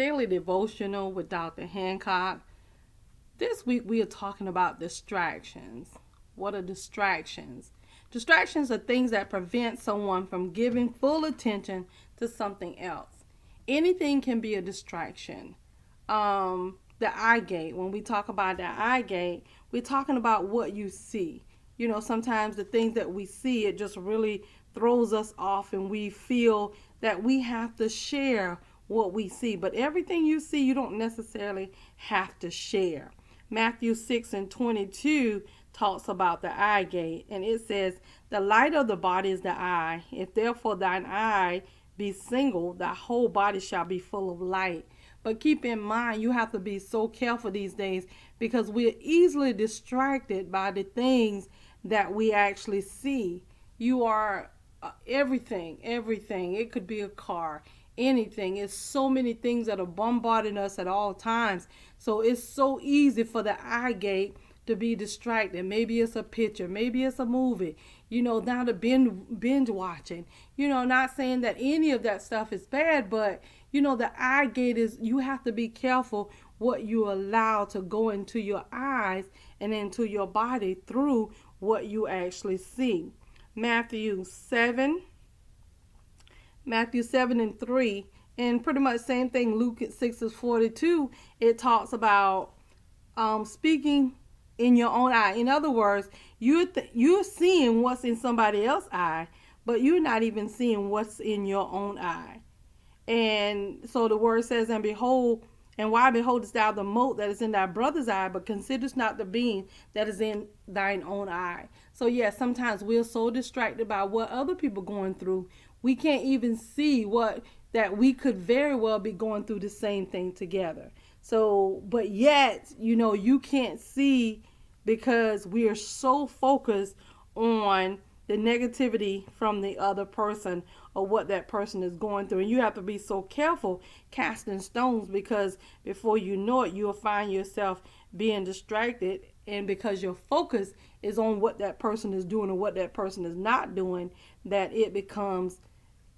Daily Devotional with Dr. Hancock. This week we are talking about distractions. What are distractions? Distractions are things that prevent someone from giving full attention to something else. Anything can be a distraction. Um, the eye gate, when we talk about the eye gate, we're talking about what you see. You know, sometimes the things that we see, it just really throws us off and we feel that we have to share what we see. But everything you see, you don't necessarily have to share. Matthew 6 and 22 talks about the eye gate, and it says, The light of the body is the eye. If therefore thine eye be single, thy whole body shall be full of light. But keep in mind, you have to be so careful these days because we're easily distracted by the things that we actually see. You are uh, everything, everything. It could be a car, anything. It's so many things that are bombarding us at all times. So it's so easy for the eye gate to be distracted. Maybe it's a picture, maybe it's a movie, you know, down to binge, binge watching. You know, not saying that any of that stuff is bad, but you know, the eye gate is you have to be careful what you allow to go into your eyes and into your body through what you actually see. Matthew 7, Matthew 7 and 3, and pretty much same thing, Luke 6 is 42, it talks about um, speaking in your own eye. In other words, you're, th- you're seeing what's in somebody else's eye, but you're not even seeing what's in your own eye. And so the word says, And behold, and why beholdest thou the mote that is in thy brother's eye, but considerest not the beam that is in thine own eye? So yes, sometimes we're so distracted by what other people going through, we can't even see what that we could very well be going through the same thing together. So, but yet, you know, you can't see because we are so focused on the negativity from the other person or what that person is going through. And you have to be so careful casting stones because before you know it, you'll find yourself being distracted. And because your focus is on what that person is doing or what that person is not doing, that it becomes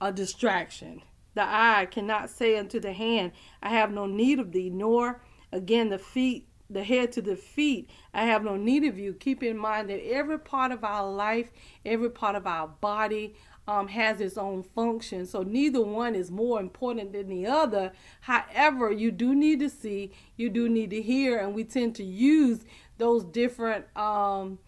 a distraction. The eye cannot say unto the hand, I have no need of thee, nor again the feet the head to the feet. I have no need of you. Keep in mind that every part of our life, every part of our body, um, has its own function. So neither one is more important than the other. However, you do need to see, you do need to hear, and we tend to use those different um,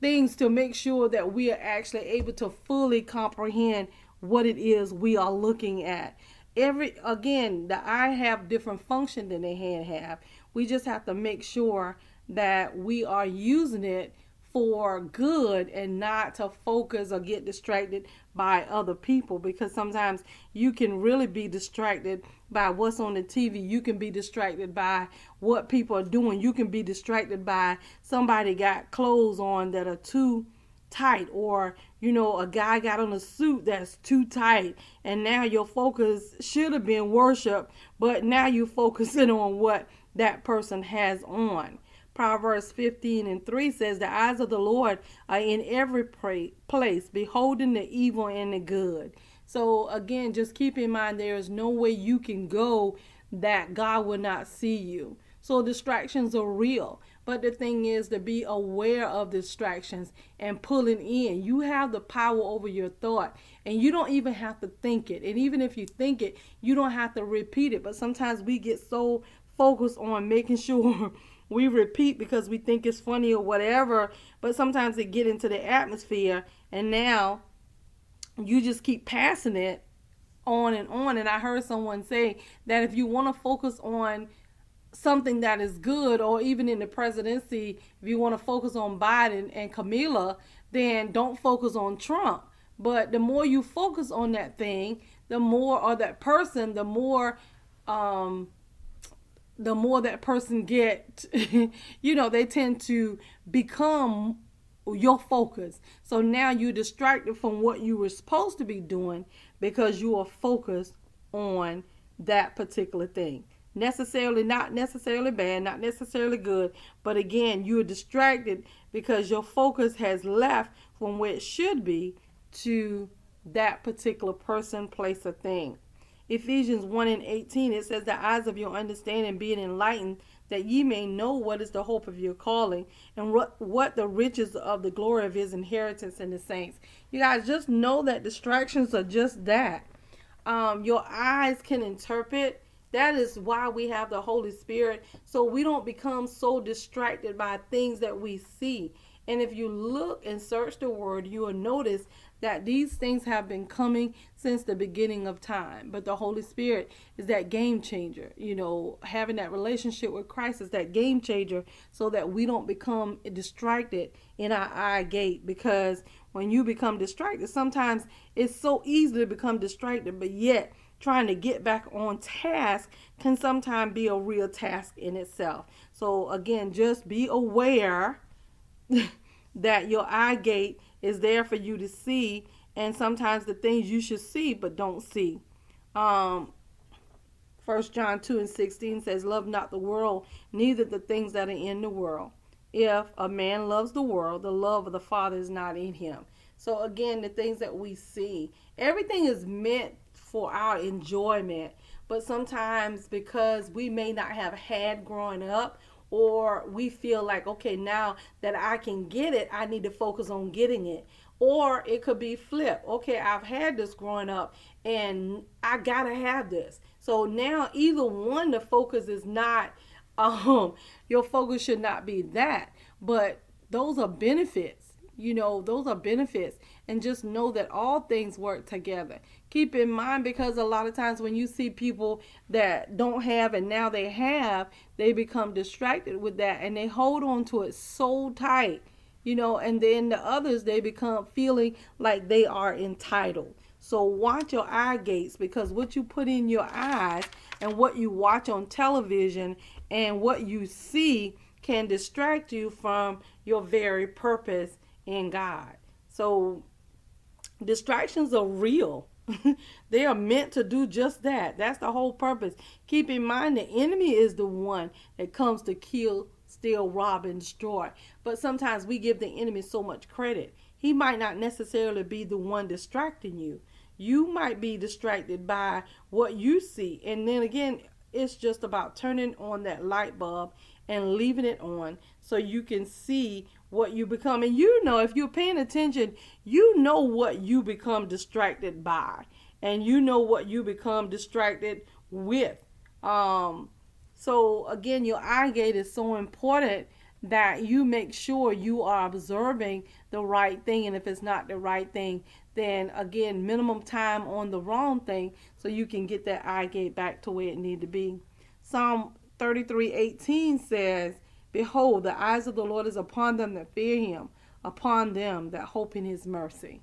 things to make sure that we are actually able to fully comprehend what it is we are looking at. Every again, the eye have different function than the hand have. We just have to make sure that we are using it for good and not to focus or get distracted by other people because sometimes you can really be distracted by what's on the TV. You can be distracted by what people are doing. You can be distracted by somebody got clothes on that are too tight or you know a guy got on a suit that's too tight and now your focus should have been worship but now you're focusing on what that person has on Proverbs 15 and 3 says, The eyes of the Lord are in every place, beholding the evil and the good. So, again, just keep in mind there is no way you can go that God will not see you. So, distractions are real. But the thing is to be aware of distractions and pulling in. You have the power over your thought, and you don't even have to think it. And even if you think it, you don't have to repeat it. But sometimes we get so focused on making sure we repeat because we think it's funny or whatever, but sometimes it get into the atmosphere and now you just keep passing it on and on. And I heard someone say that if you want to focus on something that is good, or even in the presidency, if you want to focus on Biden and Kamala, then don't focus on Trump. But the more you focus on that thing, the more, or that person, the more um, the more that person get you know they tend to become your focus so now you're distracted from what you were supposed to be doing because you are focused on that particular thing necessarily not necessarily bad not necessarily good but again you're distracted because your focus has left from where it should be to that particular person place or thing Ephesians 1 and 18, it says, The eyes of your understanding being enlightened, that ye may know what is the hope of your calling and what, what the riches of the glory of his inheritance in the saints. You guys just know that distractions are just that. Um, your eyes can interpret. That is why we have the Holy Spirit, so we don't become so distracted by things that we see. And if you look and search the word, you will notice that these things have been coming since the beginning of time. But the Holy Spirit is that game changer. You know, having that relationship with Christ is that game changer so that we don't become distracted in our eye gate. Because when you become distracted, sometimes it's so easy to become distracted, but yet trying to get back on task can sometimes be a real task in itself. So, again, just be aware that your eye gate is there for you to see and sometimes the things you should see but don't see. Um first john 2 and 16 says love not the world neither the things that are in the world. If a man loves the world the love of the father is not in him. So again the things that we see everything is meant for our enjoyment. But sometimes because we may not have had growing up or we feel like okay now that i can get it i need to focus on getting it. Or it could be flip. Okay i've had this growing up and i gotta have this. So now either one the focus is not um your focus should not be that but those are benefits. You know those are benefits. And just know that all things work together keep in mind because a lot of times when you see people that don't have and now they have they become distracted with that and they hold on to it so tight you know and then the others they become feeling like they are entitled so watch your eye gates because what you put in your eyes and what you watch on television and what you see can distract you from your very purpose in God. So distractions are real. they are meant to do just that. That's the whole purpose. Keep in mind the enemy is the one that comes to kill, steal, rob, and destroy. But sometimes we give the enemy so much credit. He might not necessarily be the one distracting you. You might be distracted by what you see. And then again, it's just about turning on that light bulb and leaving it on so you can see what you become. And you know, if you're paying attention, you know what you become distracted by, and you know what you become distracted with. Um, so again, your eye gate is so important that you make sure you are observing the right thing, and if it's not the right thing, then again, minimum time on the wrong thing, so you can get that eye gate back to where it need to be. Psalm 33:18 says Behold, the eyes of the Lord is upon them that fear him, upon them that hope in his mercy.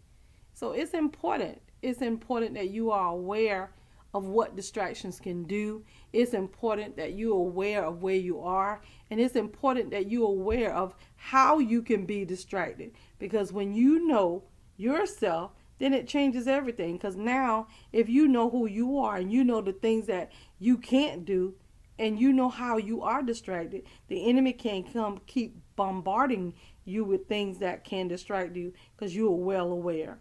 So it's important. It's important that you are aware of what distractions can do. It's important that you're aware of where you are. And it's important that you're aware of how you can be distracted. Because when you know yourself, then it changes everything. Because now, if you know who you are and you know the things that you can't do, and you know how you are distracted, the enemy can come keep bombarding you with things that can distract you because you are well aware.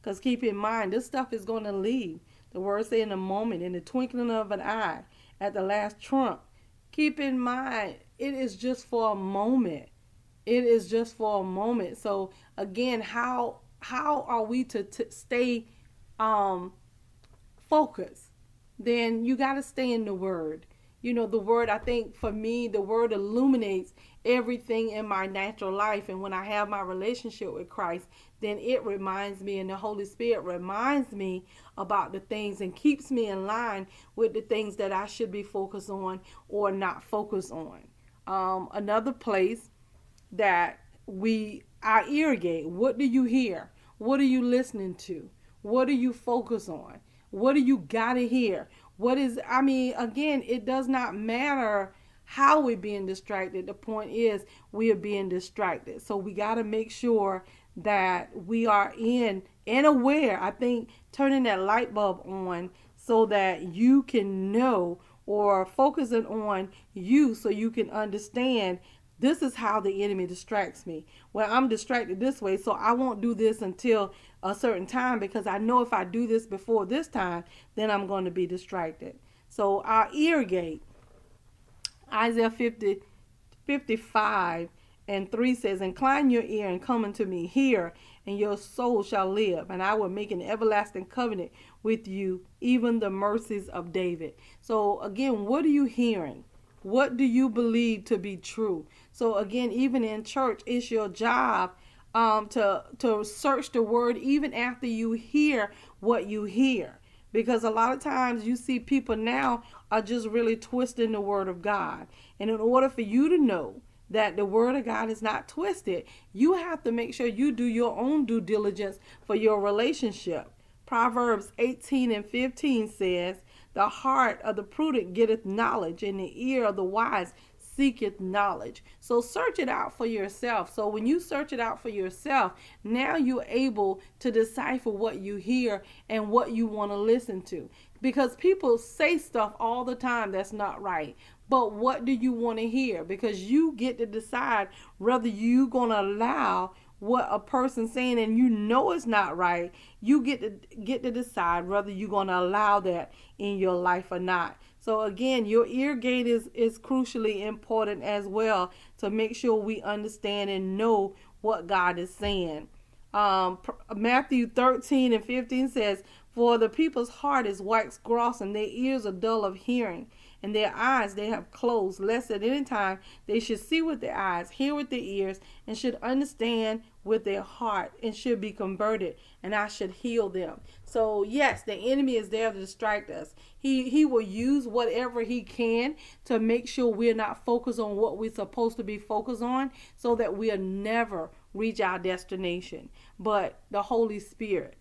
Because keep in mind, this stuff is going to leave. The word say in a moment, in the twinkling of an eye, at the last trump. Keep in mind, it is just for a moment. It is just for a moment. So again, how how are we to t- stay um focused? Then you got to stay in the word you know the word i think for me the word illuminates everything in my natural life. And when i have my relationship with christ then it reminds me and the holy spirit reminds me about the things and keeps me in line with the things that i should be focused on or not focus on. Um, another place that we i ear gate what do you hear? What are you listening to? What do you focus on? What do you gotta hear what is, I mean, again, it does not matter how we're being distracted. The point is, we are being distracted. So we got to make sure that we are in and aware. I think turning that light bulb on so that you can know or focusing on you so you can understand this is how the enemy distracts me. Well, I'm distracted this way, so I won't do this until a certain time because I know if I do this before this time, then I'm going to be distracted. So our ear gate, Isaiah 50, 55 and 3 says, Incline your ear and come unto me, hear, and your soul shall live, and I will make an everlasting covenant with you, even the mercies of David. So again, what are you hearing? What do you believe to be true? So again, even in church, it's your job um, to to search the word even after you hear what you hear, because a lot of times you see people now are just really twisting the word of God, and in order for you to know that the word of God is not twisted, you have to make sure you do your own due diligence for your relationship. Proverbs 18 and 15 says, The heart of the prudent getteth knowledge, and the ear of the wise seeketh knowledge. So search it out for yourself. So when you search it out for yourself, now you're able to decipher what you hear and what you want to listen to. Because people say stuff all the time that's not right. But what do you want to hear? Because you get to decide whether you're going to allow what a person's saying and you know it's not right you get to get to decide whether you're going to allow that in your life or not so again, your ear gate is is crucially important as well to make sure we understand and know what God is saying. Um, Matthew 13 and 15 says, For the people's heart is waxed gross, and their ears are dull of hearing and their eyes they have closed, lest at any time they should see with their eyes, hear with their ears, and should understand with their heart, and should be converted, and I should heal them. So yes, the enemy is there to distract us. He he will use whatever he can to make sure we're not focused on what we're supposed to be focused on, so that we'll never reach our destination. But the Holy Spirit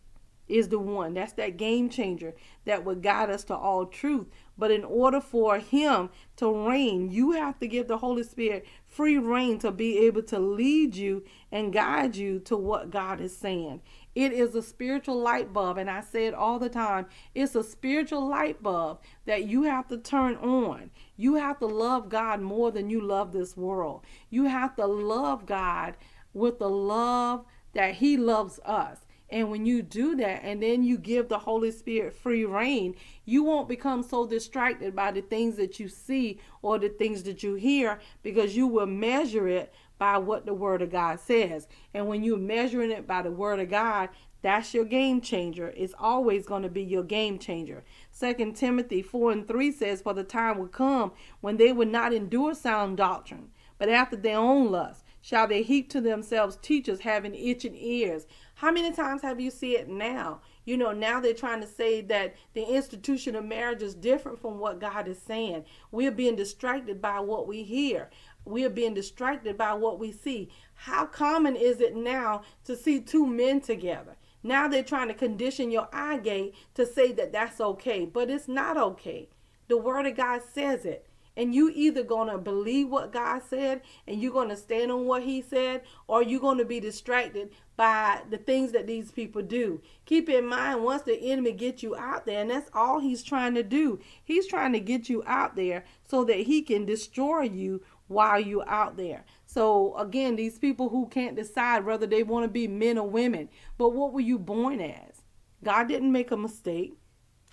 is the one. That's that game changer that would guide us to all truth. But in order for him to reign, you have to give the Holy Spirit free reign to be able to lead you and guide you to what God is saying. It is a spiritual light bulb, and I say it all the time. It's a spiritual light bulb that you have to turn on. You have to love God more than you love this world. You have to love God with the love that He loves us. And when you do that and then you give the Holy Spirit free reign, you won't become so distracted by the things that you see or the things that you hear because you will measure it by what the Word of God says. And when you're measuring it by the Word of God, that's your game changer. It's always going to be your game changer. Second Timothy 4 and 3 says, For the time will come when they will not endure sound doctrine, but after their own lust shall they heap to themselves teachers having itching ears how many times have you seen it now? You know, now they're trying to say that the institution of marriage is different from what God is saying. We're being distracted by what we hear. We are being distracted by what we see. How common is it now to see two men together? Now they're trying to condition your eye gate to say that that's okay, but it's not okay. The Word of God says it. And you either gonna believe what God said and you're gonna stand on what He said, or you're gonna be distracted by the things that these people do. Keep in mind, once the enemy gets you out there, and that's all he's trying to do, he's trying to get you out there so that he can destroy you while you're out there. So, again, these people who can't decide whether they want to be men or women, but what were you born as? God didn't make a mistake.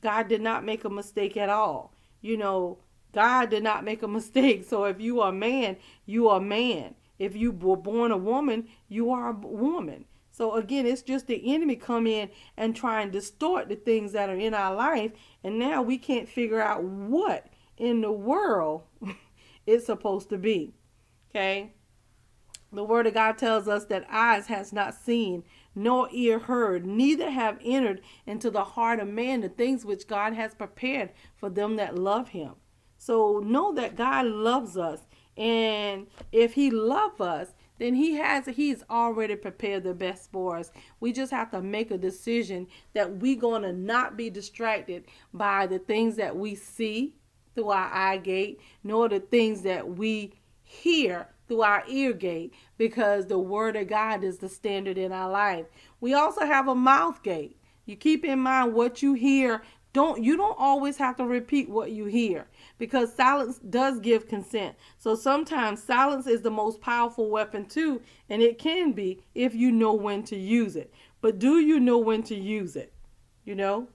God did not make a mistake at all. You know, God did not make a mistake. So if you are a man, you are a man. If you were born a woman, you are a woman. So again, it's just the enemy come in and try and distort the things that are in our life, and now we can't figure out what in the world it's supposed to be. Okay? The word of God tells us that eyes has not seen, nor ear heard, neither have entered into the heart of man the things which God has prepared for them that love him. So know that God loves us. And if he loves us, then he has he's already prepared the best for us. We just have to make a decision that we're going to not be distracted by the things that we see through our eye gate nor the things that we hear through our ear gate because the word of god is the standard in our life. We also have a mouth gate. You keep in mind what you hear don't you don't always have to repeat what you hear because silence does give consent. So sometimes silence is the most powerful weapon too, and it can be if you know when to use it. but do you know when to use it? You know?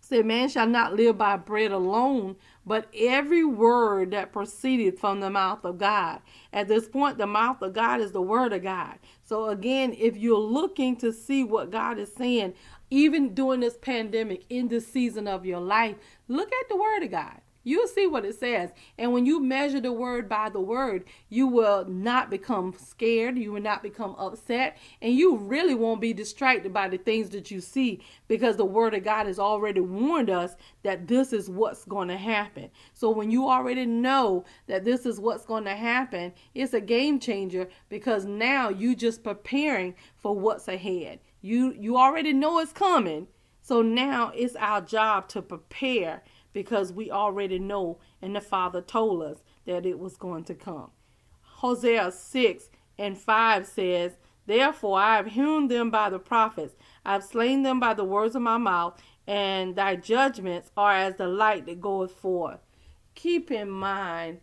Say, man shall not live by bread alone, but every word that proceeded from the mouth of God. At this point, the mouth of God is the word of God. So, again, if you're looking to see what God is saying, even during this pandemic, in this season of your life, look at the word of God. You'll see what it says. And when you measure the word by the word, you will not become scared. You will not become upset. And you really won't be distracted by the things that you see because the word of God has already warned us that this is what's going to happen. So when you already know that this is what's going to happen, it's a game changer because now you're just preparing for what's ahead. You you already know it's coming. So now it's our job to prepare because we already know and the Father told us that it was going to come. Hosea 6 and 5 says, Therefore I have hewn them by the prophets, I have slain them by the words of my mouth, and thy judgments are as the light that goeth forth. Keep in mind,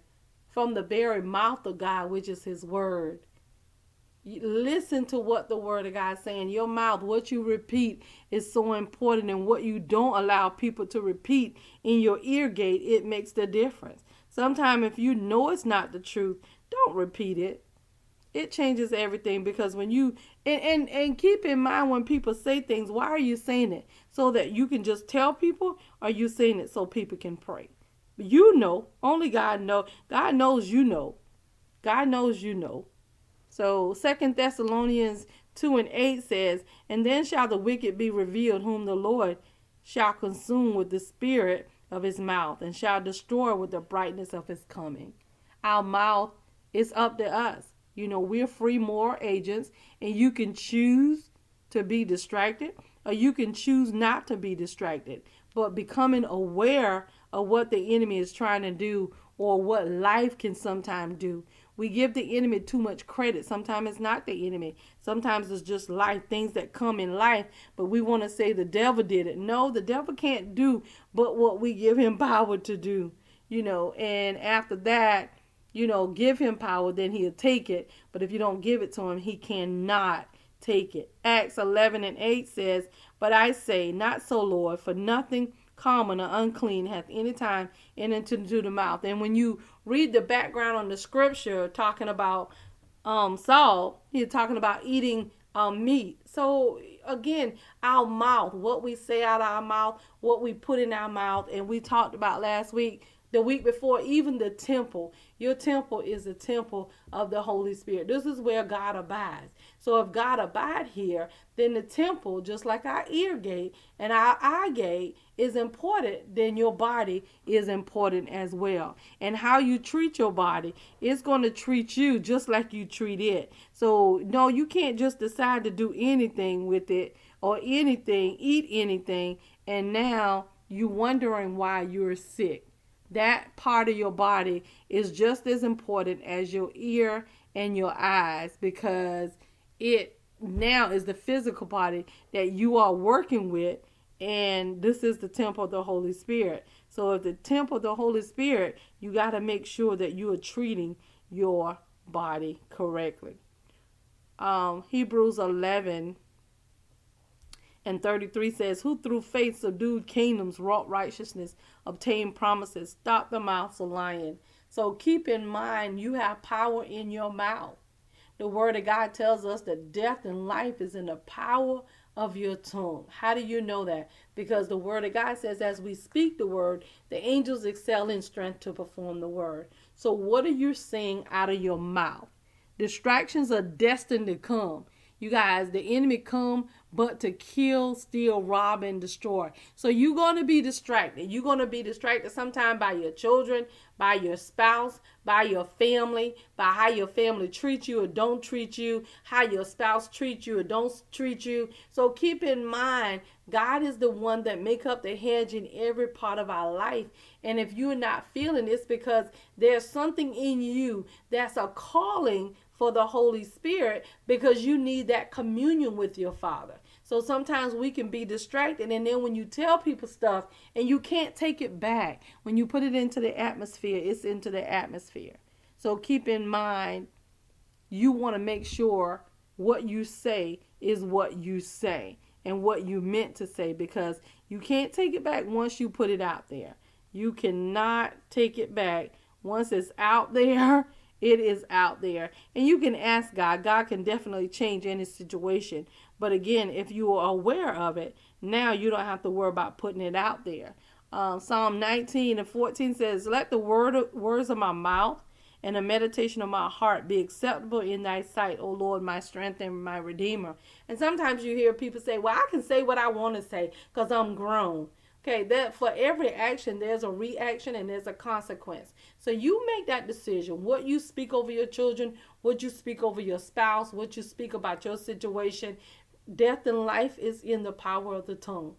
from the very mouth of God, which is his word, listen to what the word of God is saying. Your mouth, what you repeat is so important and what you don't allow people to repeat in your ear gate, it makes the difference. Sometimes if you know it's not the truth, don't repeat it. It changes everything because when you and, and and keep in mind when people say things, why are you saying it? So that you can just tell people, or you saying it so people can pray? You know, only God know. God knows you know. God knows you know. So Second Thessalonians 2 and 8 says, And then shall the wicked be revealed, whom the Lord shall consume with the spirit of his mouth, and shall destroy with the brightness of his coming. Our mouth is up to us. You know, we're free moral agents, and you can choose to be distracted, or you can choose not to be distracted. But becoming aware of what the enemy is trying to do or what life can sometimes do we give the enemy too much credit. Sometimes it's not the enemy. Sometimes it's just life, things that come in life, but we want to say the devil did it. No, the devil can't do but what we give him power to do, you know, and after that, you know, give him power, then he'll take it. But if you don't give it to him, he cannot take it. Acts 11 and 8 says, But I say, not so, Lord, for nothing common or unclean hath any time entered into the mouth. And when you read the background on the scripture talking about um, Saul, he's talking about eating um, meat. So again, our mouth, what we say out of our mouth, what we put in our mouth, and we talked about last week the week before, even the temple. Your temple is the temple of the Holy Spirit. This is where God abides. So if God abide here, then the temple, just like our ear gate and our eye gate, is important, then your body is important as well. And how you treat your body is going to treat you just like you treat it. So no, you can't just decide to do anything with it or anything, eat anything, and now you're wondering why you're sick that part of your body is just as important as your ear and your eyes because it now is the physical body that you are working with and this is the temple of the holy spirit. So if the temple of the holy spirit you got to make sure that you are treating your body correctly. Um, hebrews 11 and 33 says, Who through faith subdued kingdoms, wrought righteousness, obtained promises, stopped the mouths of lions. So keep in mind, you have power in your mouth. The word of God tells us that death and life is in the power of your tongue. How do you know that? Because the word of God says, as we speak the word, the angels excel in strength to perform the word. So, what are you saying out of your mouth? Distractions are destined to come. You guys, the enemy come but to kill, steal, rob, and destroy. So you're going to be distracted. You're going to be distracted sometime by your children, by your spouse, by your family, by how your family treats you or don't treat you, how your spouse treats you or don't treat you. So keep in mind, God is the one that make up the hedge in every part of our life. And if you're not feeling this because there's something in you that's a calling for the Holy Spirit because you need that communion with your Father. So sometimes we can be distracted, and then when you tell people stuff and you can't take it back, when you put it into the atmosphere, it's into the atmosphere. So keep in mind, you want to make sure what you say is what you say and what you meant to say because you can't take it back once you put it out there. You cannot take it back. Once it's out there, it is out there. And you can ask God. God can definitely change any situation. But again, if you are aware of it, now you don't have to worry about putting it out there. Um, Psalm 19 and 14 says, Let the word words of my mouth and the meditation of my heart be acceptable in thy sight, O Lord, my strength and my redeemer. And sometimes you hear people say, Well, I can say what I want to say because I'm grown. Okay, that for every action there's a reaction and there's a consequence. So you make that decision. What you speak over your children, what you speak over your spouse, what you speak about your situation. Death and life is in the power of the tongue.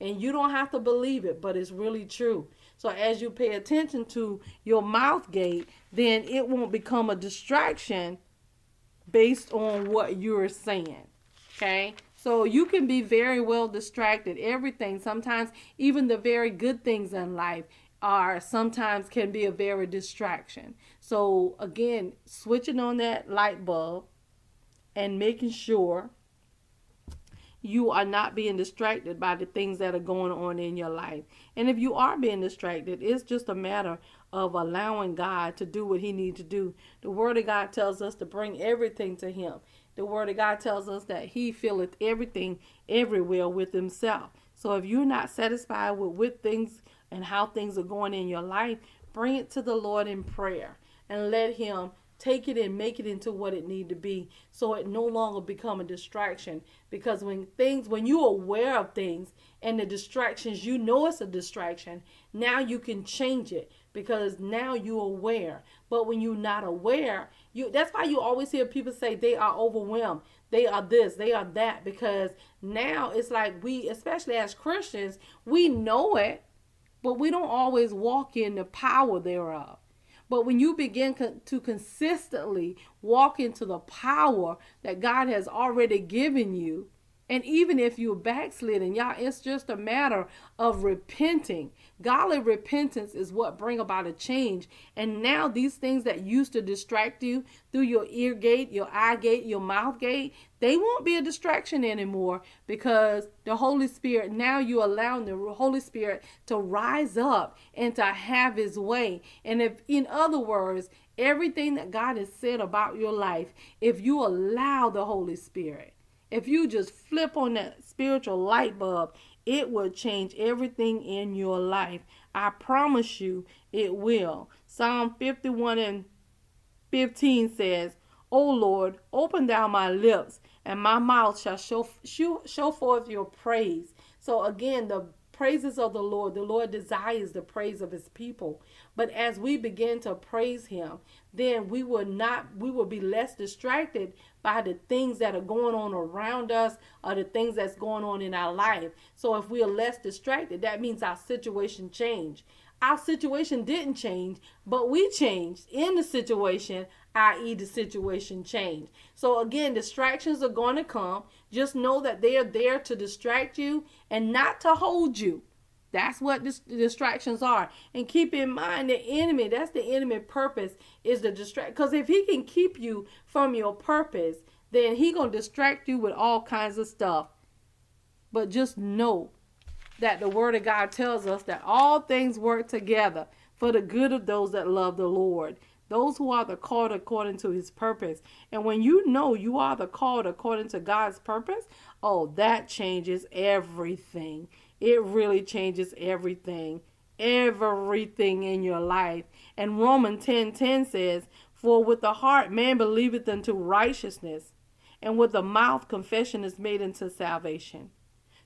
And you don't have to believe it, but it's really true. So as you pay attention to your mouth gate, then it won't become a distraction based on what you're saying. Okay? So you can be very well distracted. Everything, sometimes even the very good things in life are sometimes can be a very distraction. So again, switching on that light bulb and making sure you are not being distracted by the things that are going on in your life. And if you are being distracted, it's just a matter of allowing God to do what he needs to do. The word of God tells us to bring everything to him. The word of God tells us that he filleth everything everywhere with himself. So if you're not satisfied with, with things and how things are going in your life, bring it to the Lord in prayer and let him take it and make it into what it need to be so it no longer become a distraction because when things when you're aware of things and the distractions you know it's a distraction now you can change it because now you're aware but when you're not aware you that's why you always hear people say they are overwhelmed they are this they are that because now it's like we especially as christians we know it but we don't always walk in the power thereof but when you begin to consistently walk into the power that God has already given you, and even if you're backsliding, y'all, it's just a matter of repenting. Godly repentance is what bring about a change. And now these things that used to distract you through your ear gate, your eye gate, your mouth gate, they won't be a distraction anymore because the Holy Spirit, now you're allowing the Holy Spirit to rise up and to have his way. And if, in other words, everything that God has said about your life, if you allow the Holy Spirit, if you just flip on that spiritual light bulb, it will change everything in your life. I promise you it will. Psalm 51 and 15 says, O Lord, open thou my lips, and my mouth shall show, show, show forth your praise. So again, the praises of the Lord. The Lord desires the praise of his people. But as we begin to praise him, then we will not we will be less distracted by the things that are going on around us or the things that's going on in our life. So if we are less distracted, that means our situation changed. Our situation didn't change, but we changed in the situation, i.e., the situation changed. So, again, distractions are going to come. Just know that they are there to distract you and not to hold you. That's what dis- distractions are. And keep in mind the enemy, that's the enemy purpose is to distract. Because if he can keep you from your purpose, then he going to distract you with all kinds of stuff. But just know that the word of God tells us that all things work together for the good of those that love the Lord. Those who are the called according to his purpose. And when you know you are the called according to God's purpose, oh, that changes everything. It really changes everything. Everything in your life. And Romans 10 10 says, For with the heart man believeth unto righteousness, and with the mouth confession is made unto salvation.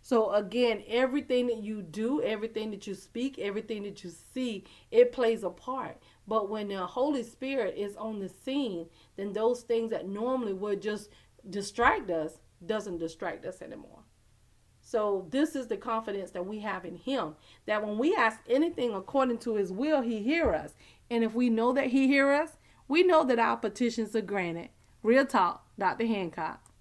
So again, everything that you do, everything that you speak, everything that you see, it plays a part. But when the Holy Spirit is on the scene, then those things that normally would just distract us doesn't distract us anymore. So this is the confidence that we have in him that when we ask anything according to his will, he hear us. And if we know that he hear us, we know that our petitions are granted. Real talk, Dr. Hancock.